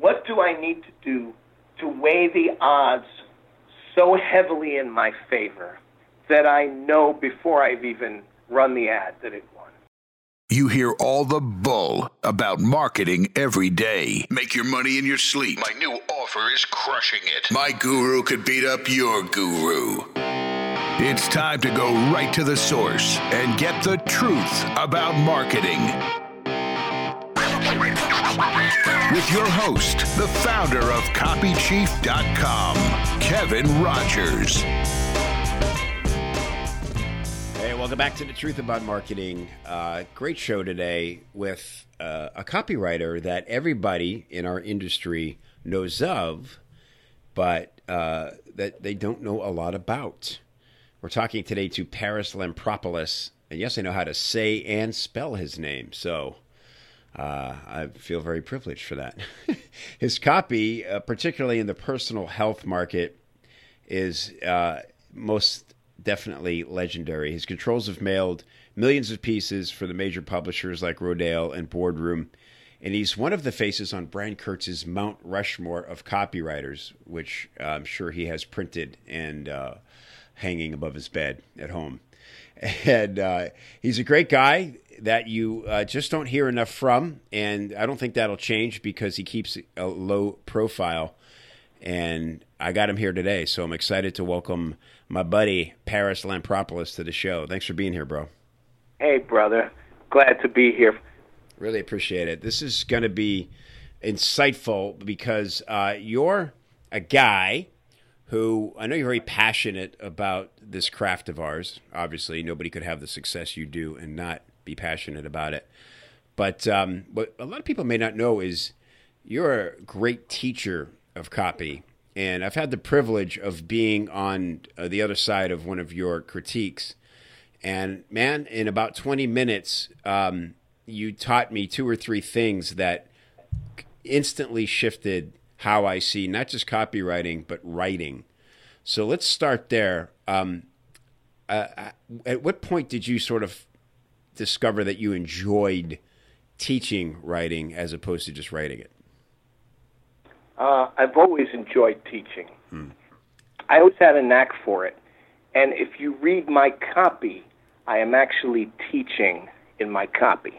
what do I need to do to weigh the odds so heavily in my favor that I know before I've even run the ad that it won? You hear all the bull about marketing every day. Make your money in your sleep. My new offer is crushing it. My guru could beat up your guru. It's time to go right to the source and get the truth about marketing. With your host, the founder of CopyChief.com, Kevin Rogers. Hey, welcome back to the Truth About Marketing. Uh, great show today with uh, a copywriter that everybody in our industry knows of, but uh, that they don't know a lot about. We're talking today to Parris Lampropoulos, and yes, I know how to say and spell his name, so uh, I feel very privileged for that. his copy, uh, particularly in the personal health market, is uh, most definitely legendary. His controls have mailed millions of pieces for the major publishers like Rodale and Boardroom, and he's one of the faces on Brian Kurtz's Mount Rushmore of copywriters, which I'm sure he has printed and uh, hanging above his bed at home. And uh, he's a great guy that you uh, just don't hear enough from. And I don't think that'll change because he keeps a low profile. And I got him here today. So I'm excited to welcome my buddy, Parris Lampropoulos, to the show. Thanks for being here, bro. Hey, brother. Glad to be here. Really appreciate it. This is going to be insightful because uh, you're a guy who I know you're very passionate about this craft of ours. Obviously, nobody could have the success you do and not be passionate about it. But um, what a lot of people may not know is you're a great teacher of copy. And I've had the privilege of being on uh, the other side of one of your critiques. And man, in about 20 minutes, um, you taught me two or three things that instantly shifted how I see not just copywriting, but writing. So let's start there. Um, uh, at what point did you sort of discover that you enjoyed teaching writing as opposed to just writing it? Uh, I've always enjoyed teaching. Hmm. I always had a knack for it. And if you read my copy, I am actually teaching in my copy.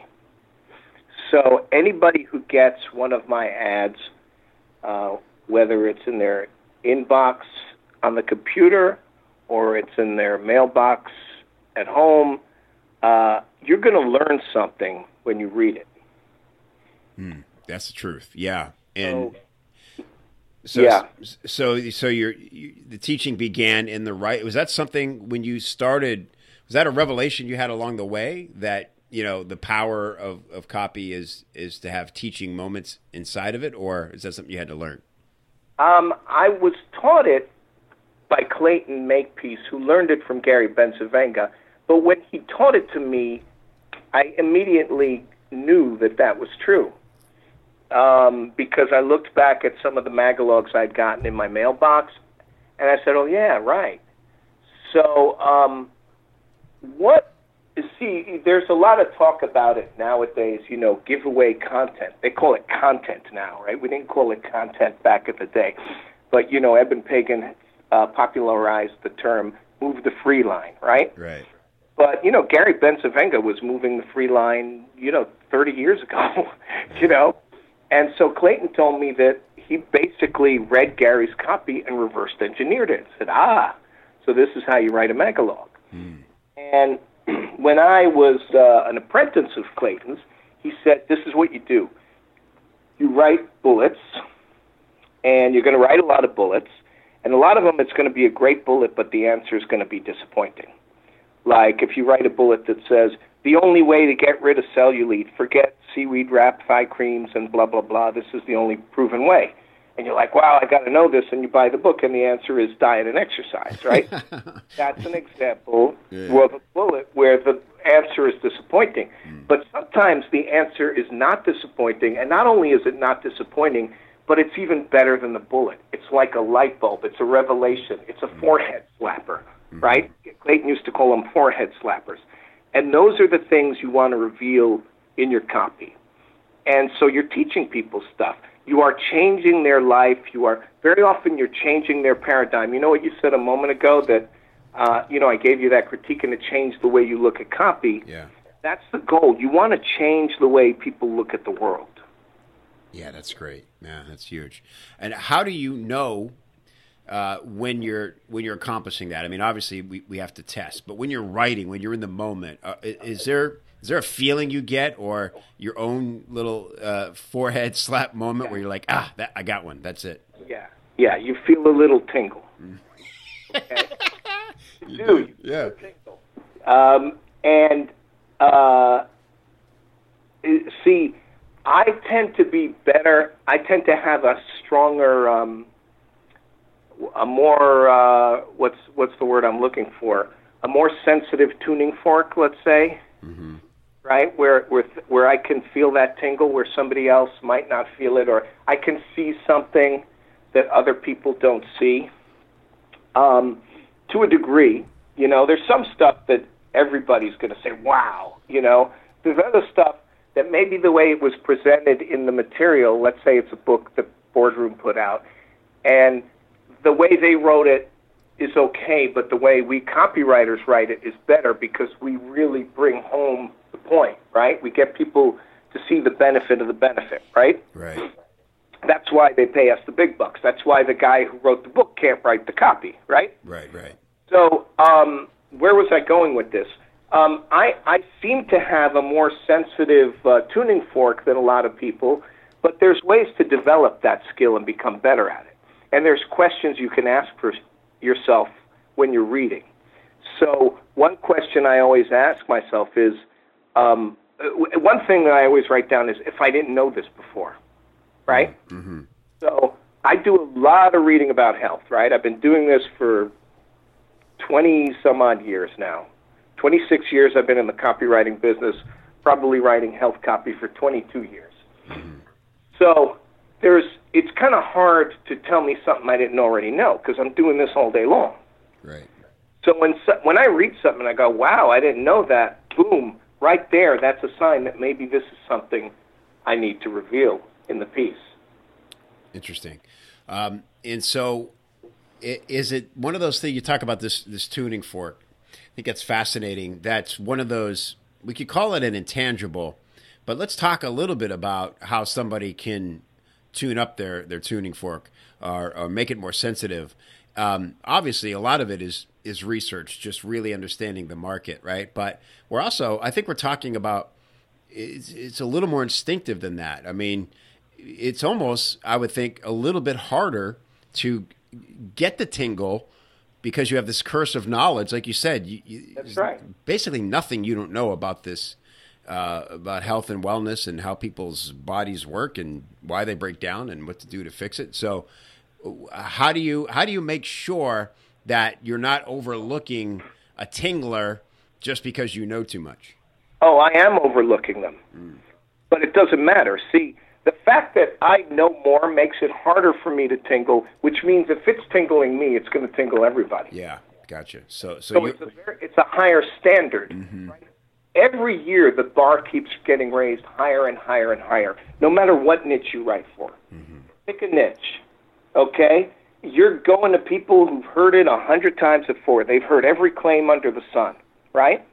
So anybody who gets one of my ads, uh, whether it's in their inbox on the computer or it's in their mailbox at home, uh, you're going to learn something when you read it. Mm, that's the truth. Yeah. And so, so yeah. So so your you, the teaching began in the right. Was that something when you started? Was that a revelation you had along the way that you know the power of, of copy is is to have teaching moments inside of it, or is that something you had to learn? Um, I was taught it by Clayton Makepeace, who learned it from Gary Bencivenga. But when he taught it to me, I immediately knew that that was true um, because I looked back at some of the magalogs I'd gotten in my mailbox, and I said, "Oh yeah, right." So, um, what? See, there's a lot of talk about it nowadays. You know, giveaway content. They call it content now, right? We didn't call it content back in the day, but you know, Eben Pagan uh, popularized the term "move the free line," right? Right. But you know, Gary Bencivenga was moving the free line, you know, 30 years ago, you know, and so Clayton told me that he basically read Gary's copy and reversed engineered it. Said, ah, so this is how you write a magalog. Mm. And when I was uh, an apprentice of Clayton's, he said, this is what you do. You write bullets, and you're going to write a lot of bullets, and a lot of them it's going to be a great bullet, but the answer is going to be disappointing. Like if you write a bullet that says, the only way to get rid of cellulite, forget seaweed wrapped thigh creams and blah, blah, blah, this is the only proven way. And you're like, wow, I got to know this, and you buy the book, and the answer is diet and exercise, right? That's an example Yeah. of a bullet where the answer is disappointing. Mm. But sometimes the answer is not disappointing, and not only is it not disappointing, but it's even better than the bullet. It's like a light bulb. It's a revelation. It's a mm. forehead slapper, mm-hmm. right? Clayton used to call them forehead slappers. And those are the things you want to reveal in your copy. And so you're teaching people stuff. You are changing their life. You are very often you're changing their paradigm. You know what you said a moment ago that uh, you know I gave you that critique and it changed the way you look at copy. Yeah. That's the goal. You want to change the way people look at the world. Yeah, that's great. Yeah, that's huge. And how do you know uh, when you're when you're accomplishing that? I mean, obviously we, we have to test, but when you're writing, when you're in the moment, uh, is there is there a feeling you get or your own little uh, forehead slap moment where you're like, ah, that, I got one. That's it. Yeah, yeah. You feel a little tingle. Okay? you do. You Yeah. tingle. Um, and uh, see, I tend to be better. I tend to have a stronger, um, a more uh, what's what's the word I'm looking for? A more sensitive tuning fork, let's say. Right, where where where I can feel that tingle, where somebody else might not feel it, or I can see something that other people don't see. Um, to a degree, you know, there's some stuff that everybody's going to say, "Wow," you know. There's other stuff that maybe the way it was presented in the material, let's say it's a book the boardroom put out, and the way they wrote it is okay, but the way we copywriters write it is better because we really bring home point, right? We get people to see the benefit of the benefit, right? Right. That's why they pay us the big bucks. That's why the guy who wrote the book can't write the copy, right? Right. Right. So, um, where was I going with this? Um, I, I seem to have a more sensitive uh, tuning fork than a lot of people, but there's ways to develop that skill and become better at it. And there's questions you can ask for yourself when you're reading. So, one question I always ask myself is um, one thing that I always write down is if I didn't know this before, right? Mm-hmm. So, I do a lot of reading about health, right? I've been doing this for 20 some odd years now. 26 years I've been in the copywriting business, probably writing health copy for 22 years. So there's it's kind of hard to tell me something I didn't already know because I'm doing this all day long. Right. So when so- when I read something and I go, "Wow, I didn't know that." Boom, right there, that's a sign that maybe this is something I need to reveal in the piece. Interesting. Um, and so, is it one of those things you talk about this this tuning fork? I think that's fascinating. That's one of those we could call it an intangible, but let's talk a little bit about how somebody can tune up their their tuning fork or, or make it more sensitive. Um, obviously, a lot of it is is research, just really understanding the market, right? But we're also, I think, we're talking about it's, it's a little more instinctive than that. I mean, it's almost, I would think, a little bit harder to get the tingle because you have this curse of knowledge, like you said. You, you, That's right. Basically, nothing you don't know about this, uh, about health and wellness and how people's bodies work and why they break down and what to do to fix it. So, uh, how do you how do you make sure that you're not overlooking a tingler just because you know too much? Oh, I am overlooking them. Mm. But it doesn't matter. See, the fact that I know more makes it harder for me to tingle, which means if it's tingling me, it's going to tingle everybody. Yeah, gotcha. So, so, So it's a, very, it's a higher standard. Mm-hmm. Right? Every year, the bar keeps getting raised higher and higher and higher, no matter what niche you write for. Mm-hmm. Pick a niche, okay? You're going to people who've heard it a hundred times before. They've heard every claim under the sun, right?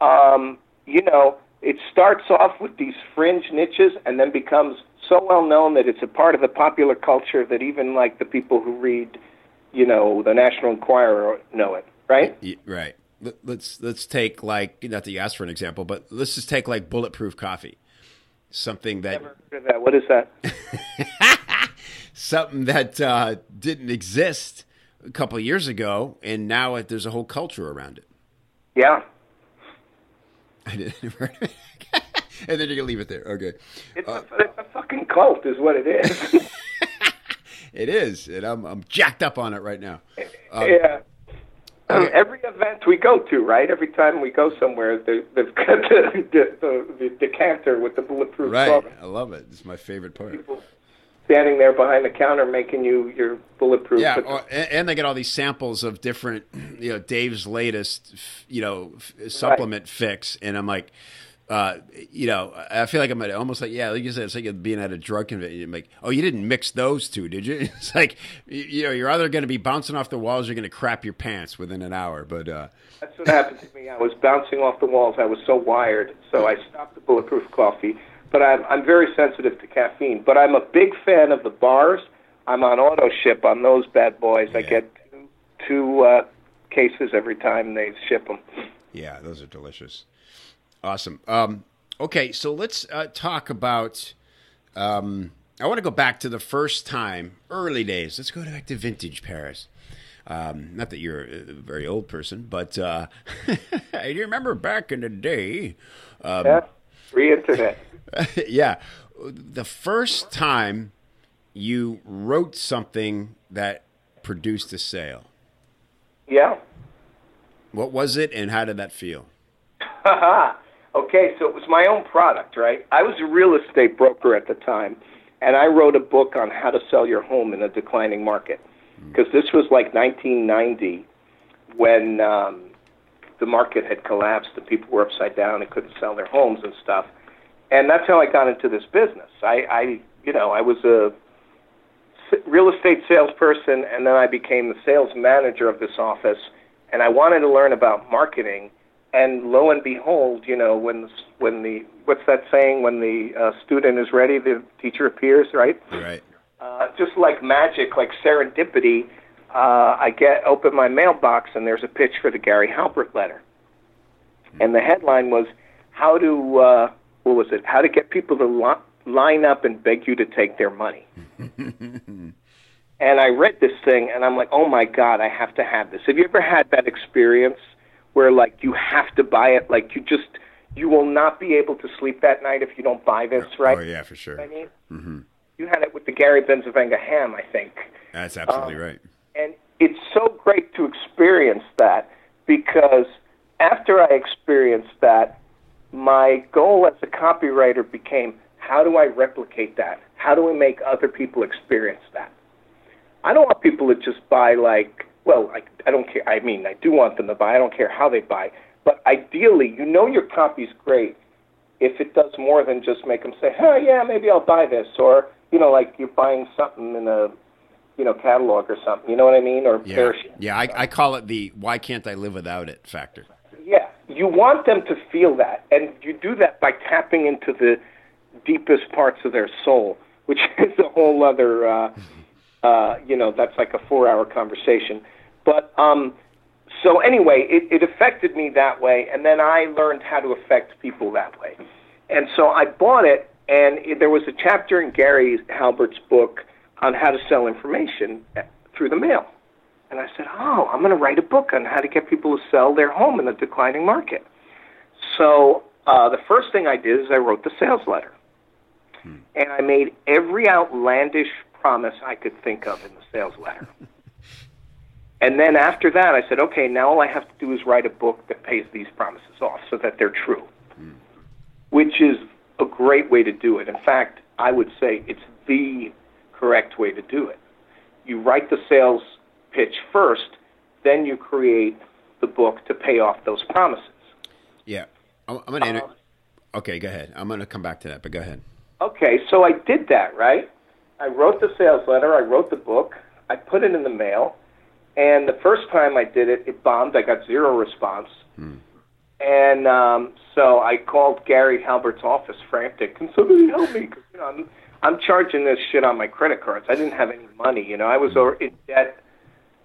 Um, you know, it starts off with these fringe niches and then becomes so well known that it's a part of the popular culture that even like the people who read, you know, the National Enquirer know it, right? Right. Let- Let's let's take like not that you asked for an example, but let's just take like bulletproof coffee, something that Never heard of that. What is that? something that uh, didn't exist a couple of years ago, and now it, there's a whole culture around it. Yeah. I didn't. and then you can leave it there. Okay, It's, a, it's a fucking cult, is what it is. it is, and I'm I'm jacked up on it right now. Um, yeah. Um, every event we go to, right? Every time we go somewhere, they, they've got the, the, the, the decanter with the bulletproof Right, cover. I love it. It's my favorite part. People standing there behind the counter making you your bulletproof. Yeah, or, and, they get all these samples of different, you know, Dave's latest, you know, supplement fix, and I'm like, uh, you know, I feel like I'm at, almost like yeah, like you said, it's like being at a drug convention. Like, oh, you didn't mix those two, did you? It's like you, you know, you're either going to be bouncing off the walls, or you're going to crap your pants within an hour. But uh, That's what happened to me. I was bouncing off the walls. I was so wired, so I stopped the bulletproof coffee. But I'm I'm very sensitive to caffeine. But I'm a big fan of the bars. I'm on auto ship on those bad boys. I get two, two uh, cases every time they ship them. yeah, those are delicious. Awesome. Um, okay, so let's uh, talk about. Um, I want to go back to the first time, early days. Let's go back to vintage Parris. Um, not that you're a very old person, but uh, you remember back in the day. Um, Yeah, free internet. yeah, the first time you wrote something that produced a sale. Yeah. What was it, and how did that feel? okay, so it was my own product, right? I was a real estate broker at the time, and I wrote a book on how to sell your home in a declining market. Because this was like 1990 when um, the market had collapsed and people were upside down and couldn't sell their homes and stuff. And that's how I got into this business. I, I you know, I was a real estate salesperson, and then I became the sales manager of this office. And I wanted to learn about marketing. And lo and behold, you know, when the, when the what's that saying? When the uh, student is ready, the teacher appears, right? Right. Uh, just like magic, like serendipity, uh, I get open my mailbox and there's a pitch for the Gary Halbert letter, and the headline was how to uh, what was it? How to get people to li- line up and beg you to take their money. and I read this thing and I'm like, oh my god, I have to have this. Have you ever had that experience where like you have to buy it? Like you just you will not be able to sleep that night if you don't buy this, oh, right? Oh yeah, for sure. I mean, mm-hmm. you had it with the Gary Bencivenga ham, I think. That's absolutely um, right. And it's so great to experience that because after I experienced that, my goal as a copywriter became how do I replicate that? How do I make other people experience that? I don't want people to just buy like, well, I, I don't care. I mean, I do want them to buy. I don't care how they buy. But ideally, you know your copy's great if it does more than just make them say, "Oh yeah, maybe I'll buy this," or you know, like you're buying something in a you know catalog or something. You know what I mean? Or Yeah, parachute. yeah. I, I call it the "Why can't I live without it" factor. Yeah, you want them to feel that, and you do that by tapping into the deepest parts of their soul, which is a whole other, uh, uh, you know, that's like a four-hour conversation. But um, so anyway, it, it affected me that way, and then I learned how to affect people that way. And so I bought it, and it, there was a chapter in Gary Halbert's book on how to sell information uh, through the mail. And I said, Oh, I'm going to write a book on how to get people to sell their home in a declining market. So uh, the first thing I did is I wrote the sales letter. And I made every outlandish promise I could think of in the sales letter. and then after that, I said, okay, now all I have to do is write a book that pays these promises off so that they're true, which is a great way to do it. In fact, I would say it's the correct way to do it. You write the sales pitch first, then you create the book to pay off those promises. Yeah, I'm, I'm gonna. Enter- uh, okay, go ahead. I'm gonna come back to that, but go ahead. Okay, so I did that, right? I wrote the sales letter, I wrote the book, I put it in the mail, and the first time I did it, it bombed. I got zero response. Hmm. And um, so I called Gary Halbert's office frantic. Can somebody help me? 'Cause, you know, I'm, I'm charging this shit on my credit cards. I didn't have any money. You know, I was hmm. over in debt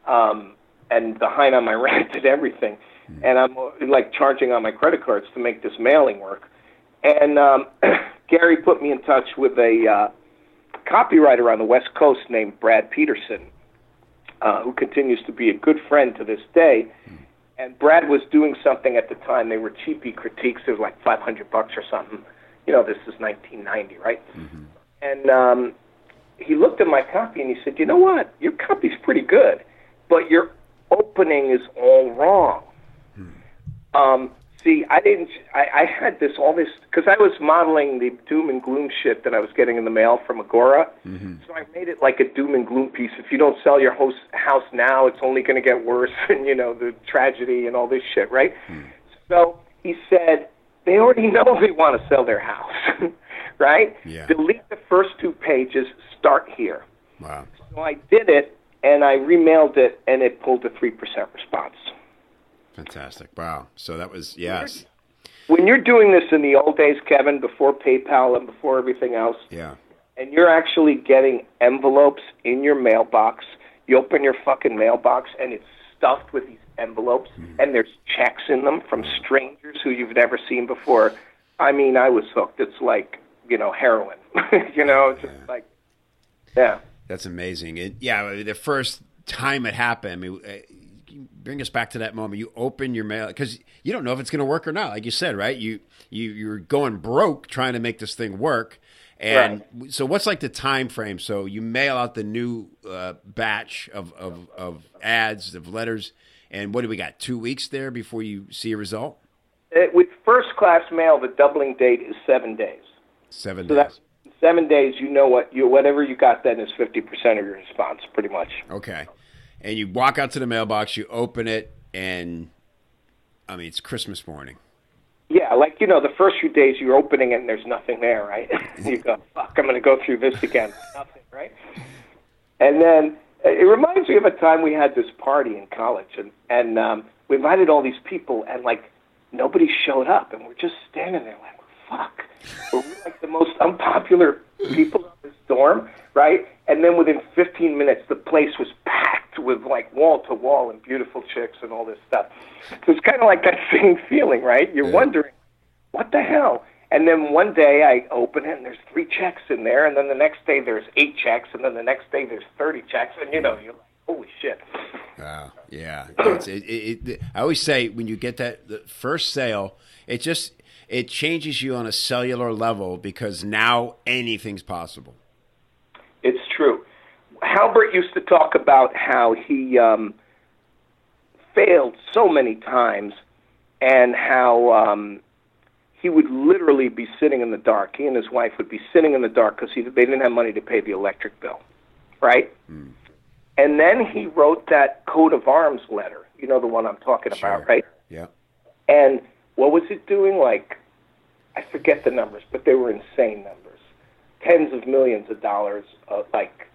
um, and behind on my rent and everything. And I'm like charging on my credit cards to make this mailing work. And um, Gary put me in touch with a uh, copywriter on the West Coast named Brad Peterson, uh, who continues to be a good friend to this day. And Brad was doing something at the time. They were cheapy critiques. It was like 500 bucks or something. You know, this is 1990, right? And um, he looked at my copy and he said, "You know what? Your copy's pretty good, but your opening is all wrong." Hmm. Um, see, I didn't. I, I had this all this because I was modeling the doom and gloom shit that I was getting in the mail from Agora. Mm-hmm. So I made it like a doom and gloom piece. If you don't sell your house house now, it's only going to get worse, and you know the tragedy and all this shit, right? Hmm. So he said, they already know they want to sell their house, right? Yeah. Delete the first two pages, start here. Wow. So I did it, and I remailed it, and it pulled a 3% response. Fantastic. Wow. So that was, yes. When you're doing this in the old days, Kevin, before PayPal and before everything else, Yeah. and you're actually getting envelopes in your mailbox, you open your fucking mailbox, and it's stuffed with these envelopes, hmm. and there's checks in them from strangers who you've never seen before. I mean, I was hooked. It's like, you know, heroin. you know, just like, yeah. That's amazing. It, yeah, the first time it happened, I mean, uh, bring us back to that moment. You open your mail because you don't know if it's going to work or not. Like you said, right? You you you're going broke trying to make this thing work. And so, what's like the time frame? So you mail out the new uh, batch of, of of ads of letters, and what do we got? Two weeks there before you see a result. It, with first class mail, the doubling date is seven days. Seven So days. Seven days. You know what you whatever you got then is fifty percent of your response, pretty much. Okay. And you walk out to the mailbox, you open it, and I mean, it's Christmas morning. Yeah, like you know, the first few days you're opening it and there's nothing there, right? you go, fuck, I'm going to go through this again. nothing, right? And then it reminds me of a time we had this party in college, and and um, we invited all these people, and like nobody showed up, and we're just standing there like, fuck, we're like the most unpopular people in this dorm, right? And then within 15 minutes, the place was packed with like wall to wall and beautiful chicks and all this stuff. So it's kind of like that same feeling, right? You're Yeah. wondering, what the hell? And then one day I open it and there's three checks in there, and then the next day there's eight checks, and then the next day there's 30 checks, and you know, you're like, holy shit. Wow. Yeah. It's, it, it, it, I always say when you get that the first sale, it just it changes you on a cellular level because now anything's possible. It's true. Halbert used to talk about how he um, failed so many times, and how um, he would literally be sitting in the dark. He and his wife would be sitting in the dark because they didn't have money to pay the electric bill, right? And then he wrote that coat of arms letter. You know the one I'm talking Sure. about, right? Yeah. And what was it doing? Like, I forget the numbers, but they were insane numbers. Tens of millions of dollars, uh, like,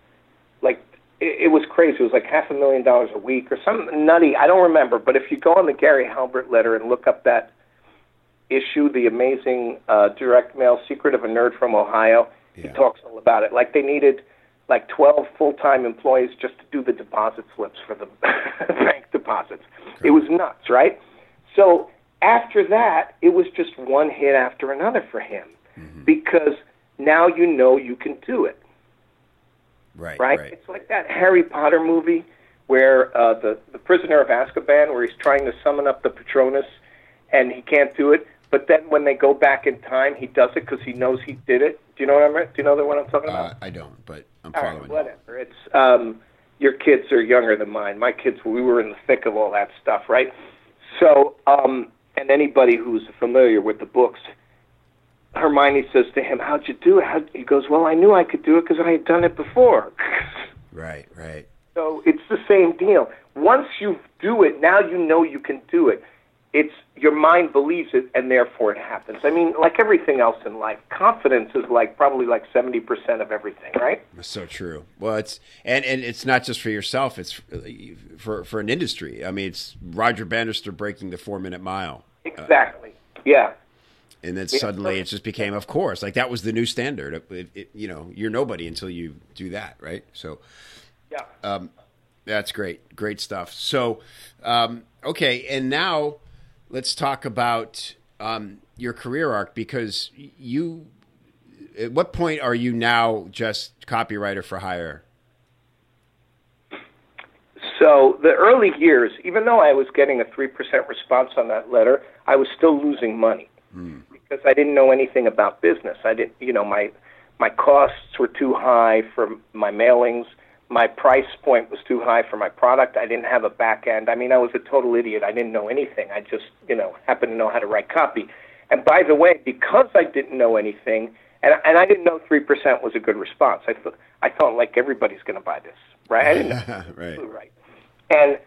like it, it was crazy. It was like half a million dollars a week or something nutty. I don't remember. But if you go on the Gary Halbert letter and look up that issue, the amazing uh, direct mail secret of a nerd from Ohio, he talks all about it. Like they needed like 12 full-time employees just to do the deposit slips for the bank deposits. It was nuts, right? So after that, it was just one hit after another for him because now you know you can do it, Right. right? Right. It's like that Harry Potter movie where uh, the the prisoner of Azkaban, where he's trying to summon up the Patronus, and he can't do it. But then when they go back in time, he does it because he knows he did it. Do you know what I'm? Do you know the one I'm talking about? Uh, I don't, but I'm All right, following. whatever. It's um, your kids are younger than mine. My kids, we were in the thick of all that stuff, right? So, um, and anybody who's familiar with the books, Hermione says to him, "How'd you do it?" How, he goes, "Well, I knew I could do it because I had done it before." Right. Right. so it's the same deal. Once you do it, now you know you can do it. It's your mind believes it, and therefore it happens. I mean, like everything else in life, confidence is like probably like seventy percent of everything, right? So true. Well, it's and and it's not just for yourself. It's uh, for for an industry. I mean, it's Roger Bannister breaking the four minute mile, Exactly. Yeah. and then suddenly it just became, of course, like that was the new standard. It, it, it- you know, you're nobody until you do that, right? So Yeah. that's great, great stuff. So, um, okay, and now let's talk about um, your career arc because you. At what point are you now just copywriter for hire? So the early years, even though I was getting a three percent response on that letter, I was still losing money hmm. because I didn't know anything about business. I didn't, you know, my my costs were too high for my mailings. My price point was too high for my product. I didn't have a back end. I mean, I was a total idiot. I didn't know anything. I just, you know, happened to know how to write copy. And by the way, because I didn't know anything, and and I didn't know three percent was a good response. I thought I thought like everybody's going to buy this, right? I didn't know right. right. And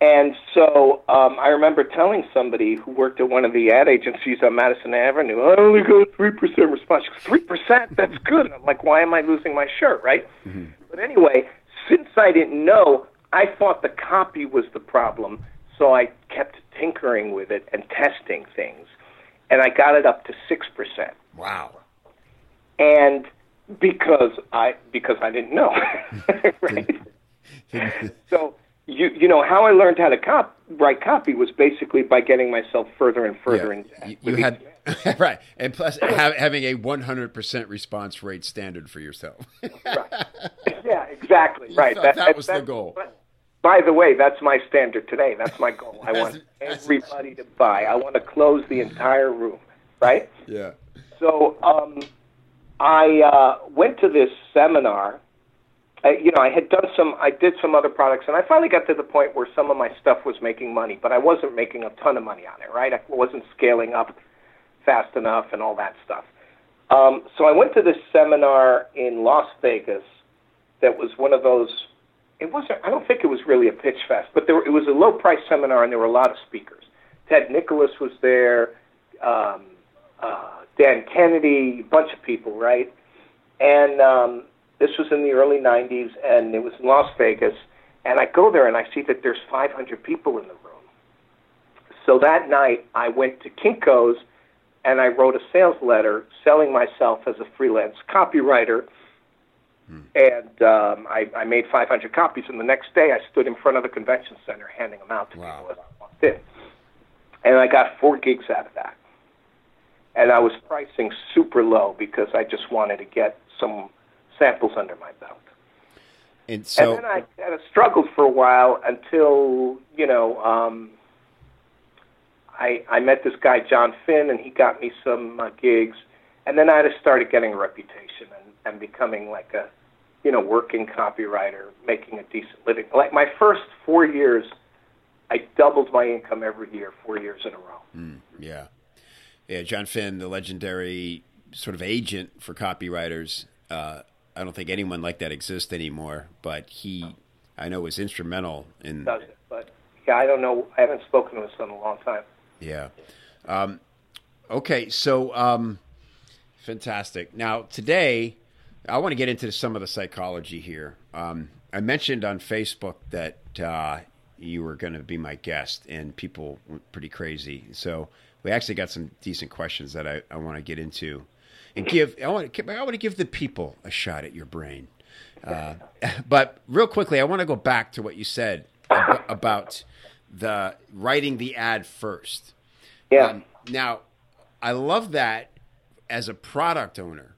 And so um, I remember telling somebody who worked at one of the ad agencies on Madison Avenue, I only got 3% response. 3%? That's good. I'm like, why am I losing my shirt, right? Mm-hmm. But anyway, since I didn't know, I thought the copy was the problem. So I kept tinkering with it and testing things. And I got it up to 6%. Wow. And because I because I didn't know, right? so you you know how I learned how to cop write copy was basically by getting myself further and further yeah. in. You, you had right, and plus having a one hundred percent response rate standard for yourself. right. Yeah, exactly. Right. That, that, was the goal. By the way, that's my standard today. That's my goal. I want everybody to buy. I want to close the entire room. Right. Yeah. So um, I uh, went to this seminar You know, I had done some, I did some other products, and I finally got to the point where some of my stuff was making money, but I wasn't making a ton of money on it, right? I wasn't scaling up fast enough and all that stuff. Um, so I went to this seminar in Las Vegas that was one of those. It wasn't. I don't think it was really a pitch fest, but there it was a low price seminar, and there were a lot of speakers. Ted Nicholas was there, um, uh, Dan Kennedy, a bunch of people, right? And um, this was in the early 90s, and it was in Las Vegas. And I go there and I see that there's 500 people in the room. So that night, I went to Kinko's and I wrote a sales letter selling myself as a freelance copywriter. Hmm. And um, I, I made 500 copies. And the next day, I stood in front of the convention center handing them out to wow. people as I walked in. And I got four gigs out of that. And I was pricing super low because I just wanted to get some samples under my belt. And so, and then I kind of struggled for a while until you know um, I I met this guy John Finn, and he got me some uh, gigs, and then I just started getting a reputation and, and becoming like a you know working copywriter, making a decent living. Like my first four years, I doubled my income every year, four years in a row. Mm, yeah, yeah. John Finn, the legendary sort of agent for copywriters. Uh, I don't think anyone like that exists anymore. But he, I know, was instrumental in. Does it? But yeah, I don't know. I haven't spoken to him in a long time. Yeah. Um, okay, so um, fantastic. Now today, I want to get into some of the psychology here. Um, I mentioned on Facebook that uh, you were going to be my guest, and people went pretty crazy. So we actually got some decent questions that I, I want to get into and give. I want to. I want to give the people a shot at your brain. Uh, but real quickly, I want to go back to what you said about the writing the ad first. Yeah. Um, now, I love that as a product owner,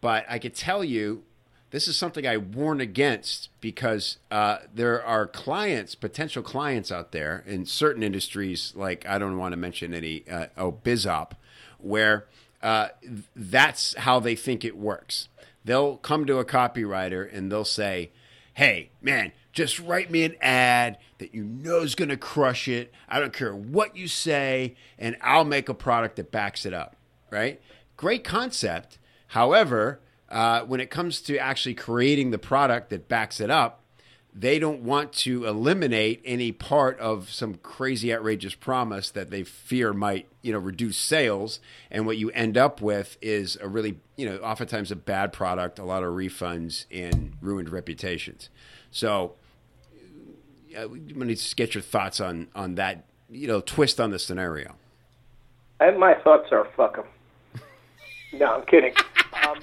but I could tell you this is something I warn against because uh, there are clients, potential clients out there in certain industries, like I don't want to mention any, uh, oh, BizOp, where uh, that's how they think it works. They'll come to a copywriter and they'll say, hey, man, just write me an ad that you know is going to crush it. I don't care what you say, and I'll make a product that backs it up, right? Great concept. However, uh, when it comes to actually creating the product that backs it up, they don't want to eliminate any part of some crazy outrageous promise that they fear might you know reduce sales. And what you end up with is a really you know oftentimes a bad product a lot of refunds and ruined reputations. So uh, we need to get your thoughts on on that you know twist on the scenario. And my thoughts are fuck them no i'm kidding. Um,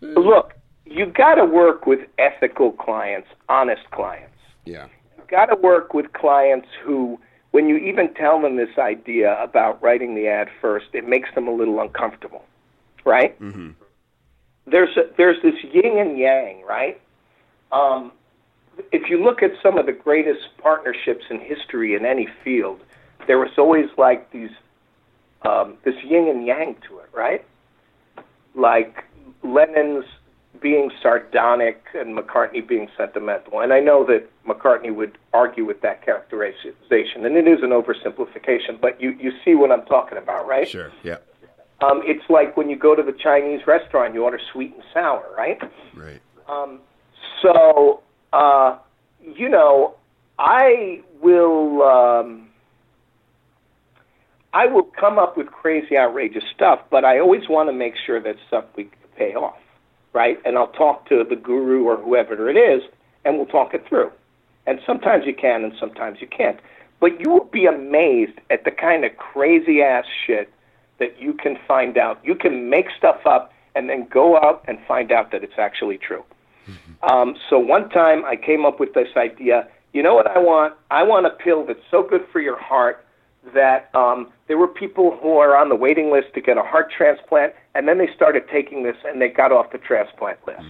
look you've got to work with ethical clients, honest clients. Yeah. You've got to work with clients who, when you even tell them this idea about writing the ad first, it makes them a little uncomfortable, right? Mm-hmm. There's a, there's this yin and yang, right? Um, if you look at some of the greatest partnerships in history in any field, there was always like these um, this yin and yang to it, right? Like Lennon's being sardonic and McCartney being sentimental. And I know that McCartney would argue with that characterization, and it is an oversimplification, but you, you see what I'm talking about, right? Sure, yeah. Um, it's like when you go to the Chinese restaurant, you order sweet and sour, right? Right. Um, so, uh, you know, I will. Um, I will come up with crazy, outrageous stuff, but I always want to make sure that stuff we pay off, right? And I'll talk to the guru or whoever it is, and we'll talk it through. And sometimes you can, and sometimes you can't. But you will be amazed at the kind of crazy ass shit that you can find out. You can make stuff up and then go out and find out that it's actually true. Um, so one time I came up with this idea. You know what I want? I want a pill that's so good for your heart that um, there were people who are on the waiting list to get a heart transplant, and then they started taking this and they got off the transplant list.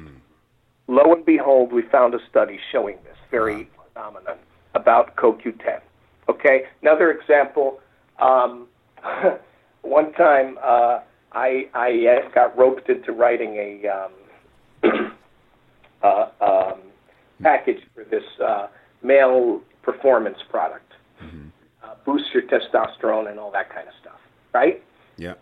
Lo and behold, we found a study showing this very phenomenon about CoQ10. Okay, another example. Um, one time, uh, I I uh, got roped into writing a um, uh, um, package for this uh, male performance product. Uh, boosts your testosterone and all that kind of stuff, right? Yeah.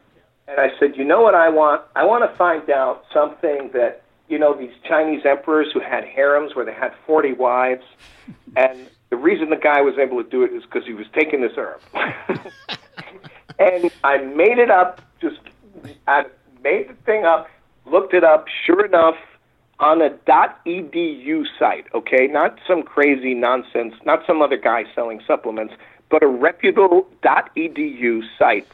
And I said, you know what I want? I want to find out something that, you know, these Chinese emperors who had harems where they had 40 wives. And the reason the guy was able to do it is because he was taking this herb. and I made it up, just I made the thing up, looked it up. Sure enough, on a .edu site, okay, not some crazy nonsense, not some other guy selling supplements, but a reputable .edu site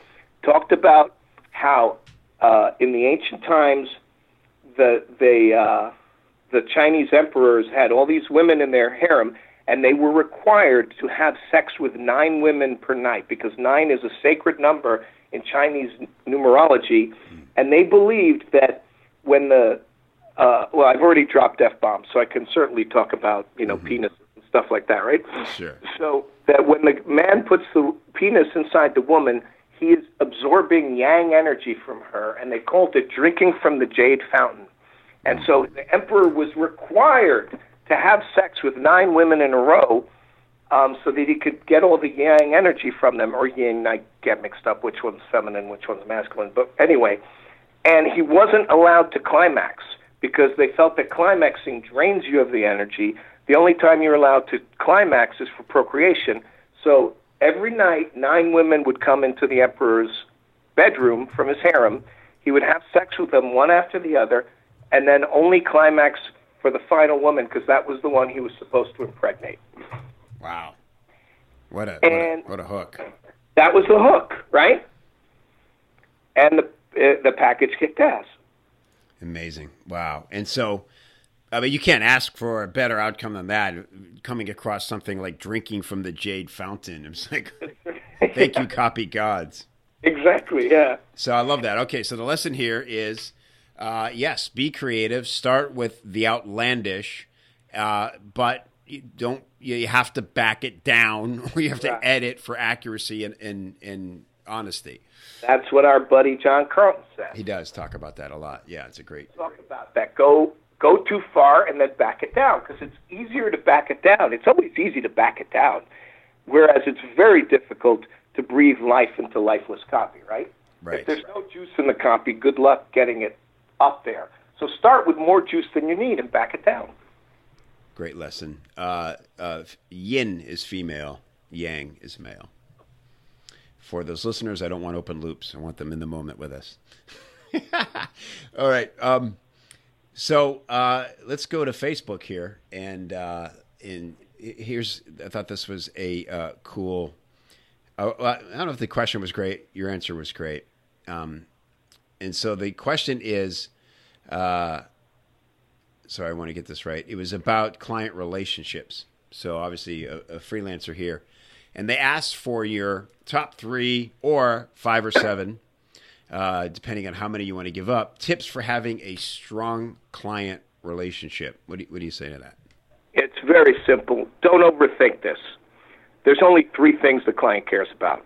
talked about how uh, in the ancient times the the uh, the Chinese emperors had all these women in their harem, and they were required to have sex with nine women per night because nine is a sacred number in Chinese numerology, and they believed that when the uh, well, I've already dropped f bombs, so I can certainly talk about you know penis and stuff like that, right? Sure. So that when the man puts the penis inside the woman, he is absorbing yang energy from her, and they called it drinking from the jade fountain. And so the emperor was required to have sex with nine women in a row um, so that he could get all the yang energy from them, or yin, I get mixed up which one's feminine, which one's masculine. But anyway, and he wasn't allowed to climax because they felt that climaxing drains you of the energy. The only time you're allowed to climax is for procreation. So every night, nine women would come into the emperor's bedroom from his harem. He would have sex with them one after the other, and then only climax for the final woman because that was the one he was supposed to impregnate. Wow. What a, what a what a hook. That was the hook, right? And the uh, the package kicked ass. Amazing. Wow. And so, I mean, you can't ask for a better outcome than that. Coming across something like drinking from the jade fountain, it's like, thank you, copy gods. Exactly. Yeah. So I love that. Okay, so the lesson here is, uh, yes, be creative. Start with the outlandish, uh, but you don't. You have to back it down, or you have to edit for accuracy and and, and honesty. That's what our buddy John Carlton said. He does talk about that a lot. Yeah, it's a great. talk about that. Go go too far and then back it down because it's easier to back it down. It's always easy to back it down, whereas it's very difficult to breathe life into lifeless copy. Right? Right. If there's no juice in the copy, good luck getting it up there. So start with more juice than you need and back it down. Great lesson. Uh, uh, yin is female, yang is male. For those listeners, I don't want open loops. I want them in the moment with us. All right. Um, so uh, let's go to Facebook here, and uh, here's I thought this was a uh, cool. Uh, I don't know if the question was great. Your answer was great. Um, and so the question is. Uh, sorry, I want to get this right. It was about client relationships. So obviously a, a freelancer here, and they asked for your top three or five or seven, uh, depending on how many you want to give up. Tips for having a strong client relationship. What do you, what do you say to that? It's very simple. Don't overthink this. There's only three things the client cares about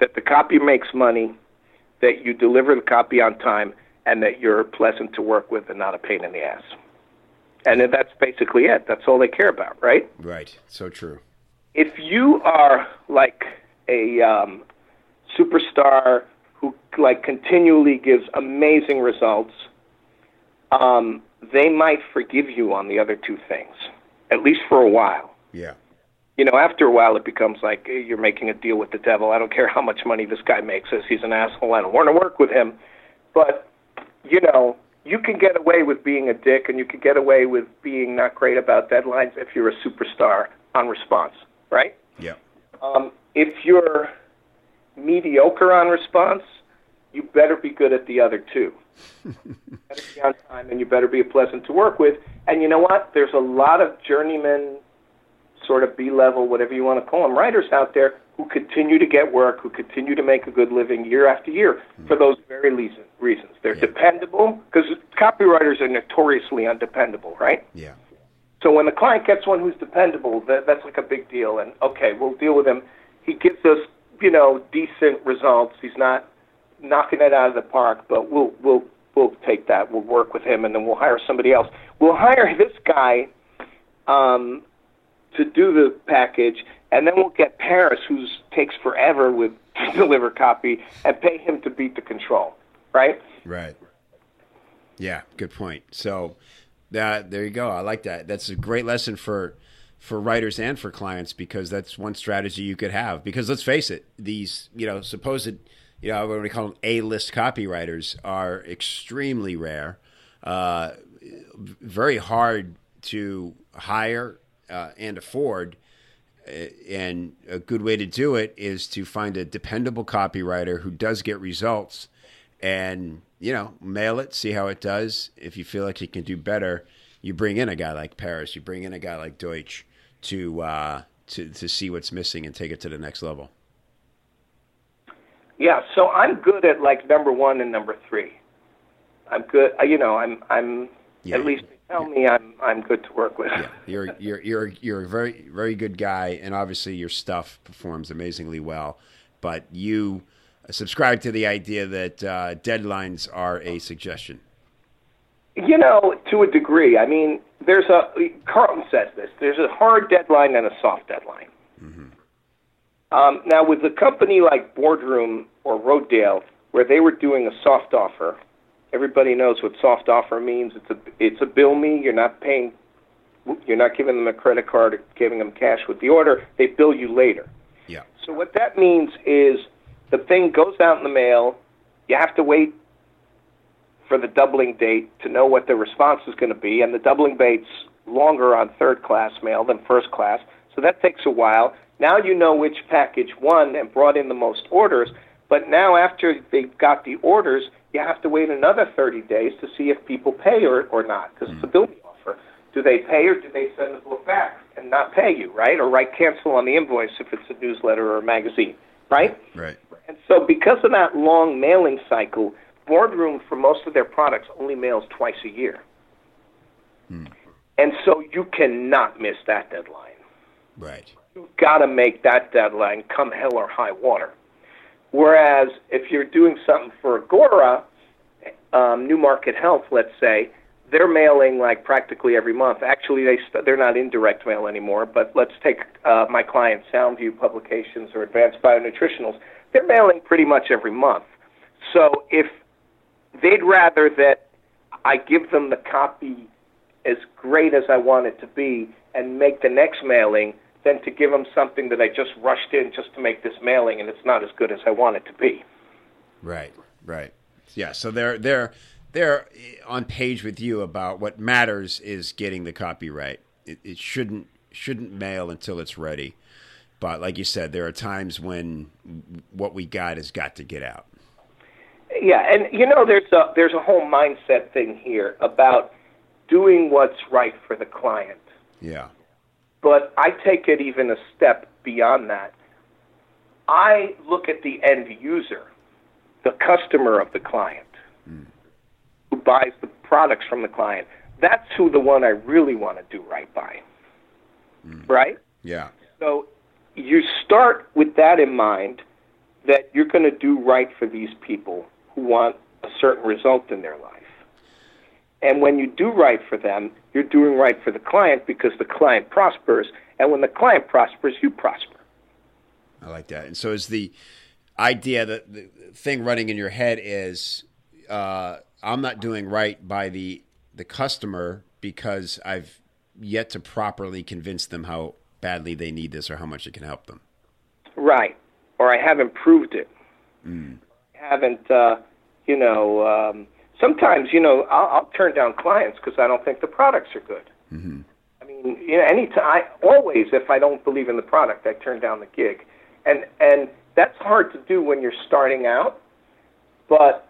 that the copy makes money, that you deliver the copy on time, and that you're pleasant to work with and not a pain in the ass. And that's basically it. That's all they care about, right? Right. So true. If you are like a um, superstar who like continually gives amazing results, um, they might forgive you on the other two things, at least for a while. Yeah. you know, after a while, it becomes like you're making a deal with the devil. I don't care how much money this guy makes as He's an asshole. I don't want to work with him. But, you know, you can get away with being a dick and you can get away with being not great about deadlines if you're a superstar on response, right? Yeah. Um, if you're mediocre on response, you better be good at the other two. you better be on time and you better be pleasant to work with. And you know what? There's a lot of journeyman, sort of B level, whatever you want to call them, writers out there who continue to get work, who continue to make a good living year after year for hmm. those very reason, reasons. They're Yeah. dependable because copywriters are notoriously undependable, right? Yeah. So when the client gets one who's dependable, that, that's like a big deal. And okay, we'll deal with him. He gives us, you know, decent results. He's not knocking it out of the park, but we'll we'll we'll take that. We'll work with him, and then we'll hire somebody else. We'll hire this guy um, to do the package, and then we'll get Parris, who takes forever with to deliver copy, and pay him to beat the control. Right? Right. Yeah, good point. So that there you go. I like that. That's a great lesson for for writers and for clients because that's one strategy you could have. Because let's face it, these you know supposed you know what we call them A list copywriters are extremely rare, uh, very hard to hire uh, and afford. And a good way to do it is to find a dependable copywriter who does get results and you know mail it see how it does if you feel like you can do better you bring in a guy like parris you bring in a guy like deutsch to uh to to see what's missing and take it to the next level Yeah, so I'm good at like number one and number three. I'm good. uh, You know, I'm I'm Yeah. at least tell me I'm I'm good to work with. yeah you're you're you're you're a very very good guy and obviously your stuff performs amazingly well but you subscribe to the idea that uh, deadlines are a suggestion You know, to a degree. I mean, there's a Carlton says this. There's a hard deadline and a soft deadline. Um, now, with a company like Boardroom or Rodale, where they were doing a soft offer, everybody knows what soft offer means. It's a it's a bill me. You're not paying. You're not giving them a credit card or giving them cash with the order. They bill you later. yeah So what that means is the thing goes out in the mail. You have to wait for the doubling date to know what the response is going to be, and the doubling date's longer on third class mail than first class. So that takes a while. Now you know which package won and brought in the most orders, but now after they've got the orders, you have to wait another 30 days to see if people pay or, or not, because it's a mm. billing offer. Do they pay or do they send the book back and not pay you, right? Or write cancel on the invoice if it's a newsletter or a magazine, right? right And so, because of that long mailing cycle, Boardroom, for most of their products, only mails twice a year. And so, you cannot miss that deadline. right You've got to make that deadline come hell or high water. Whereas, if you're doing something for Agora, um, NewMarket Health, let's say, they're mailing like practically every month. Actually, they st- they're not in direct mail anymore. But let's take uh, my client Soundview Publications or Advanced Bionutritionals. They're mailing pretty much every month. So if they'd rather that I give them the copy as great as I want it to be and make the next mailing than to give them something that I just rushed in just to make this mailing and it's not as good as I want it to be. Right, right. Yeah, so they're they're they're eh, on page with you about what matters is getting the copyright. It, it shouldn't shouldn't mail until it's ready. But like you said, there are times when what we got has got to get out. Yeah, and you know there's a there's a whole mindset thing here about doing what's right for the client. Yeah, But I take it even a step beyond that. I look at the end user, the customer of the client, hmm. who buys the products from the client. That's who the one I really want to do right by. Hmm. Right? yeah, So you start with that in mind that you're going to do right for these people who want a certain result in their life. And when you do right for them, you're doing right for the client because the client prospers. And when the client prospers, you prosper. I like that. And so is the idea that the thing running in your head is uh, I'm not doing right by the the customer because I've yet to properly convince them how badly they need this or how much it can help them. Right. Or I haven't proved it. Mm. Haven't, uh, you know, um, sometimes, you know, I'll, I'll turn down clients because I don't think the products are good. Mm-hmm. I mean, you know, any time, I, always, if I don't believe in the product, I turn down the gig. And, and that's hard to do when you're starting out. But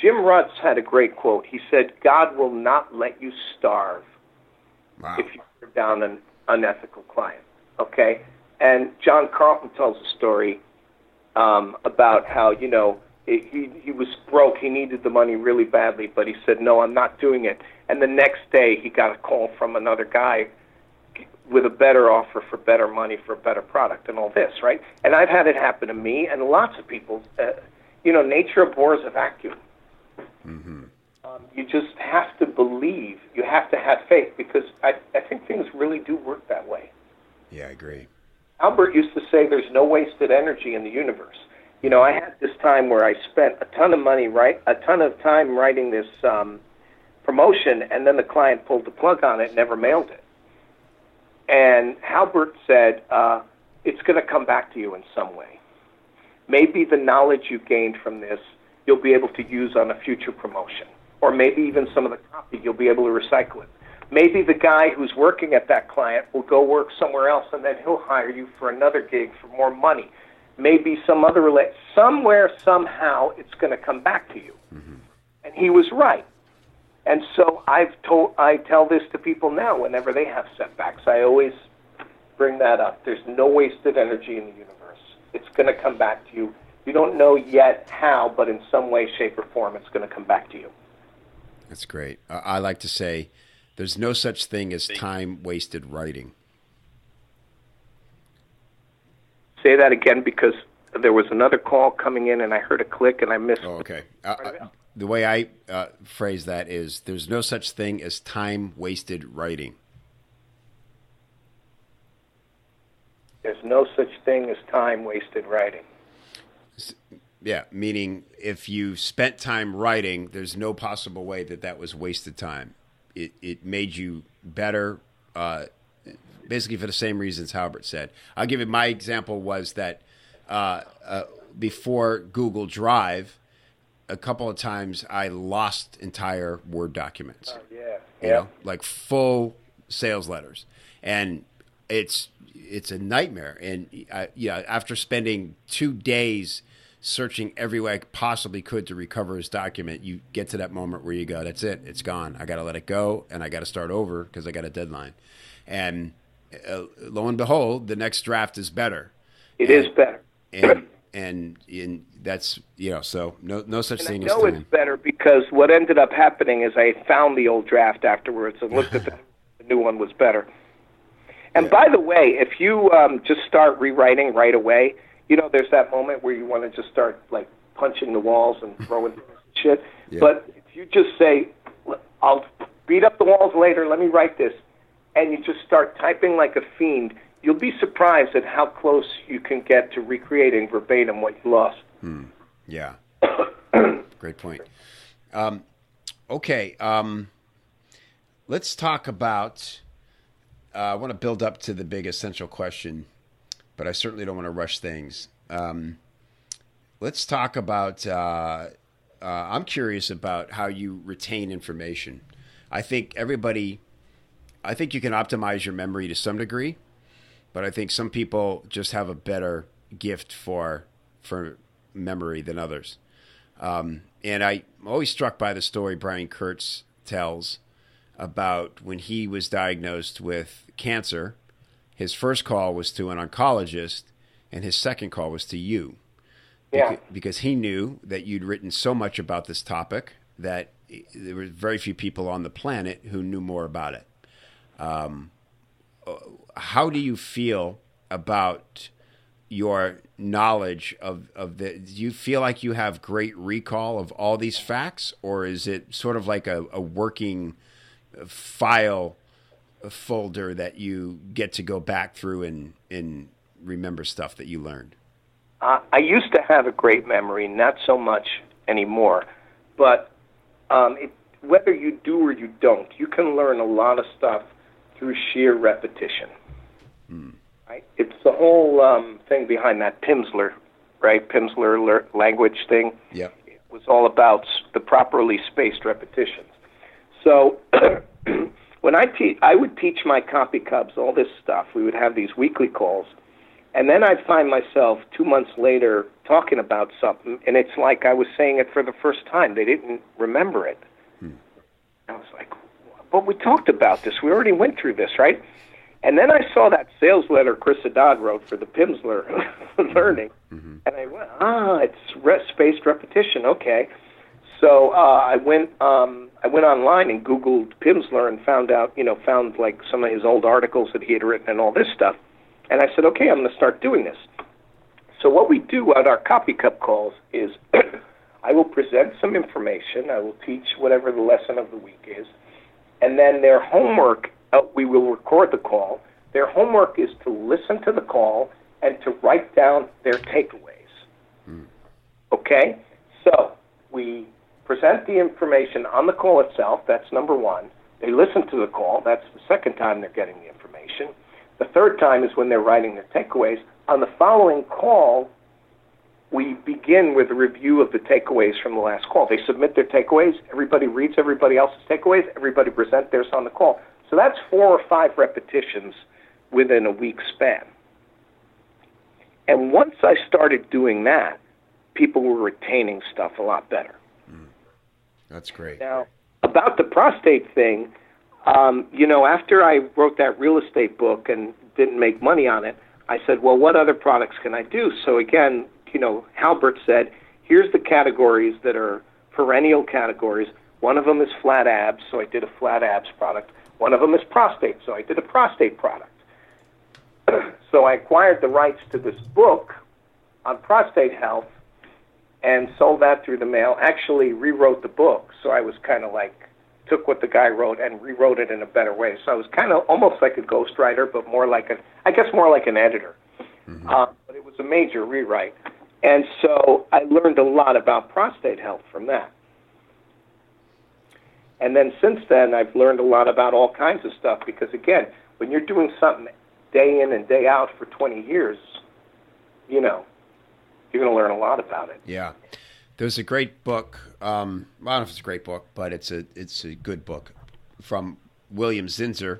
Jim Rutz had a great quote. He said, God will not let you starve wow. if you turn down an unethical client. Okay? And John Carlton tells a story um, about how, you know, he he was broke. He needed the money really badly, but he said, "No, I'm not doing it." And the next day, he got a call from another guy with a better offer for better money for a better product and all this, right? And I've had it happen to me and lots of people. Uh, you know, nature abhors a vacuum. Mm-hmm. Um, you just have to believe. You have to have faith because I, I think things really do work that way. Yeah, I agree. Halbert used to say there's no wasted energy in the universe. You know, I had this time where I spent a ton of money, right, a ton of time writing this um, promotion, and then the client pulled the plug on it, and never mailed it. And Halbert said, uh, "It's going to come back to you in some way. Maybe the knowledge you gained from this you'll be able to use on a future promotion, or maybe even some of the copy you'll be able to recycle it. Maybe the guy who's working at that client will go work somewhere else, and then he'll hire you for another gig for more money. Maybe some other relate somewhere somehow it's going to come back to you." Mm-hmm. And he was right. And so I've told I tell this to people now whenever they have setbacks. I always bring that up. There's no wasted energy in the universe. It's going to come back to you you don't know yet how, but in some way, shape, or form, it's going to come back to you. That's great. I like to say there's no such thing as time wasted writing. Say that again because there was another call coming in and I heard a click and I missed. Oh, okay. Uh, uh, the way I uh, phrase that is there's no such thing as time wasted writing. There's no such thing as time wasted writing. Yeah, meaning if you spent time writing, there's no possible way that that was wasted time. It it made you better, uh, basically for the same reasons Halbert said. I'll give you my example was that uh, uh, before Google Drive, a couple of times I lost entire Word documents. Oh, yeah, you know, like full sales letters, and it's it's a nightmare. And uh, yeah, after spending two days searching every way I possibly could to recover his document, you get to that moment where you go, "That's it, it's gone. I got to let it go, and I got to start over because I got a deadline." And uh, lo and behold, the next draft is better. It and, is better. And and in that's you know so no no such and thing I know as time. it's better because what ended up happening is I found the old draft afterwards and looked at the, the new one was better. And yeah. by the way, if you um, just start rewriting right away, you know, there's that moment where you want to just start like punching the walls and throwing shit. Yeah. But if you just say, "I'll beat up the walls later. Let me write this," and you just start typing like a fiend, you'll be surprised at how close you can get to recreating verbatim what you lost. Hmm. Yeah. Great point. Um, okay. Um, let's talk about. Uh, I want to build up to the big essential question but I certainly don't want to rush things. Um, let's talk about. Uh, uh, I'm curious about how you retain information. I think everybody. I think you can optimize your memory to some degree, but I think some people just have a better gift for for memory than others. Um, and I'm always struck by the story Brian Kurtz tells about when he was diagnosed with cancer his first call was to an oncologist, and his second call was to you. Yeah. Because he knew that you'd written so much about this topic that there were very few people on the planet who knew more about it. Um, how do you feel about your knowledge of, of the do you feel like you have great recall of all these facts or is it sort of like a, a working file folder that you get to go back through and, and remember stuff that you learned? Uh, I used to have a great memory, not so much anymore. But um, it, whether you do or you don't, you can learn a lot of stuff through sheer repetition. Right? It's the whole um, thing behind that Pimsleur, right? Pimsleur lear- language thing. Yep. It was all about the properly spaced repetitions. So when I teach, I would teach my copy cubs all this stuff. We would have these weekly calls, and then I'd find myself two months later talking about something, and it's like I was saying it for the first time. They didn't remember it. I was like, but we talked about this. We already went through this, right? And then I saw that sales letter Chris Haddad wrote for the Pimsleur Learning, and I went, ah, it's re- spaced repetition. Okay, so uh, I went, um, I went online and Googled Pimsleur and found out, you know, found like some of his old articles that he had written and all this stuff. And I said, okay, I'm going to start doing this. So what we do at our copy cub calls is I will present some information. I will teach whatever the lesson of the week is, and then their homework. Uh, we will record the call. Their homework is to listen to the call and to write down their takeaways. Okay, so we present the information on the call itself. That's number one. They listen to the call. That's the second time they're getting the information. The third time is when they're writing their takeaways. On the following call, we begin with a review of the takeaways from the last call. They submit their takeaways. Everybody reads everybody else's takeaways. Everybody presents theirs on the call. So that's four or five repetitions within a week span. And once I started doing that, people were retaining stuff a lot better. That's great. Now, about the prostate thing, um, you know, after I wrote that real estate book and didn't make money on it, I said, well, what other products can I do? So again, you know, Halbert said, here's the categories that are perennial categories. One of them is flat abs, so I did a flat abs product. One of them is prostate, so I did a prostate product. so I acquired the rights to this book on prostate health and sold that through the mail. Actually, rewrote the book, so I was kind of like took what the guy wrote and rewrote it in a better way. So I was kind of almost like a ghostwriter, but more like a, I guess, more like an editor. Uh, but it was a major rewrite, and so I learned a lot about prostate health from that. And then since then, I've learned a lot about all kinds of stuff because again, when you're doing something day in and day out for 20 years, you know, you're going to learn a lot about it. Yeah. There's a great book. Um, I don't know if it's a great book, but it's a it's a good book from William Zinsser,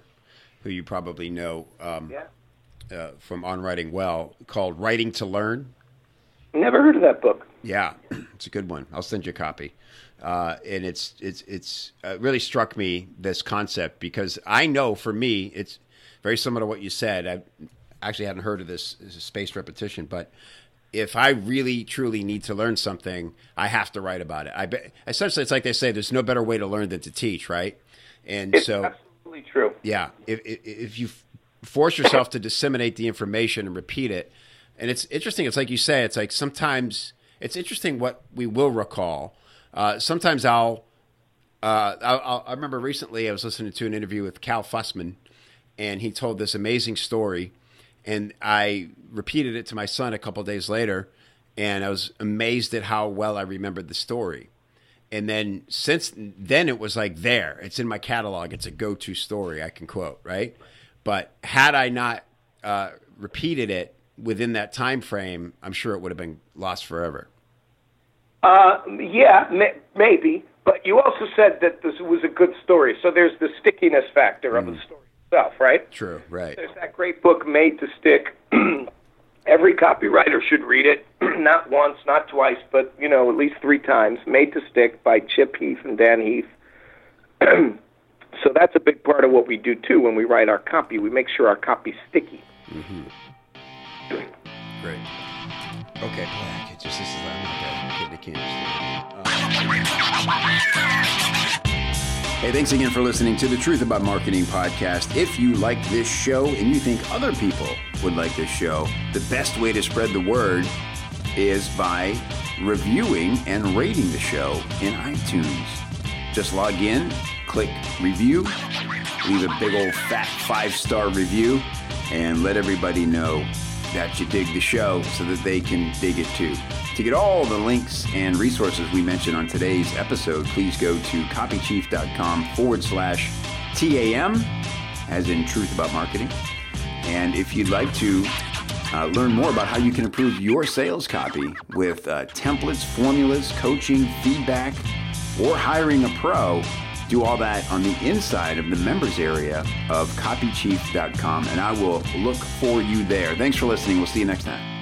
who you probably know um, Yeah. uh, from On Writing Well, called "Writing to Learn." Never heard of that book. Yeah, it's a good one. I'll send you a copy. Uh, and it's it's it's uh, really struck me this concept because I know for me it's very similar to what you said. I actually hadn't heard of this, this spaced repetition, but if I really truly need to learn something, I have to write about it. I be, essentially it's like they say, there's no better way to learn than to teach, right? And It's so absolutely true. yeah, if, if, if you force yourself to disseminate the information and repeat it, and it's interesting. It's like you say. It's like sometimes it's interesting what we will recall. Uh, sometimes I'll, uh, I'll, I'll. Remember recently I was listening to an interview with Cal Fussman, and he told this amazing story, and I repeated it to my son a couple days later, and I was amazed at how well I remembered the story and then since then it was like there it's in my catalog it's a go-to story i can quote right but had i not uh, repeated it within that time frame i'm sure it would have been lost forever Uh, yeah, may, maybe. But you also said that this was a good story, so there's the stickiness factor of the story itself, right? true right There's that great book, Made to Stick. Every copywriter should read it, not once, not twice, but you know at least three times. Made to Stick by Chip Heath and Dan Heath. so that's a big part of what we do too when we write our copy. We make sure our copy's sticky. Great okay boy, I just this is not bad. I can't. Hey, thanks again for listening to the Truth About Marketing podcast. If you like this show and you think other people would like this show, the best way to spread the word is by reviewing and rating the show in iTunes. Just log in, click review, leave a big old fat five star review, and let everybody know that you dig the show so that they can dig it too. To get all the links and resources we mentioned on today's episode, please go to copychief.com forward slash TAM, as in Truth About Marketing. And if you'd like to uh, learn more about how you can improve your sales copy with uh, templates, formulas, coaching, feedback, or hiring a pro, do all that on the inside of the members area of copychief.com. And I will look for you there. Thanks for listening. We'll see you next time.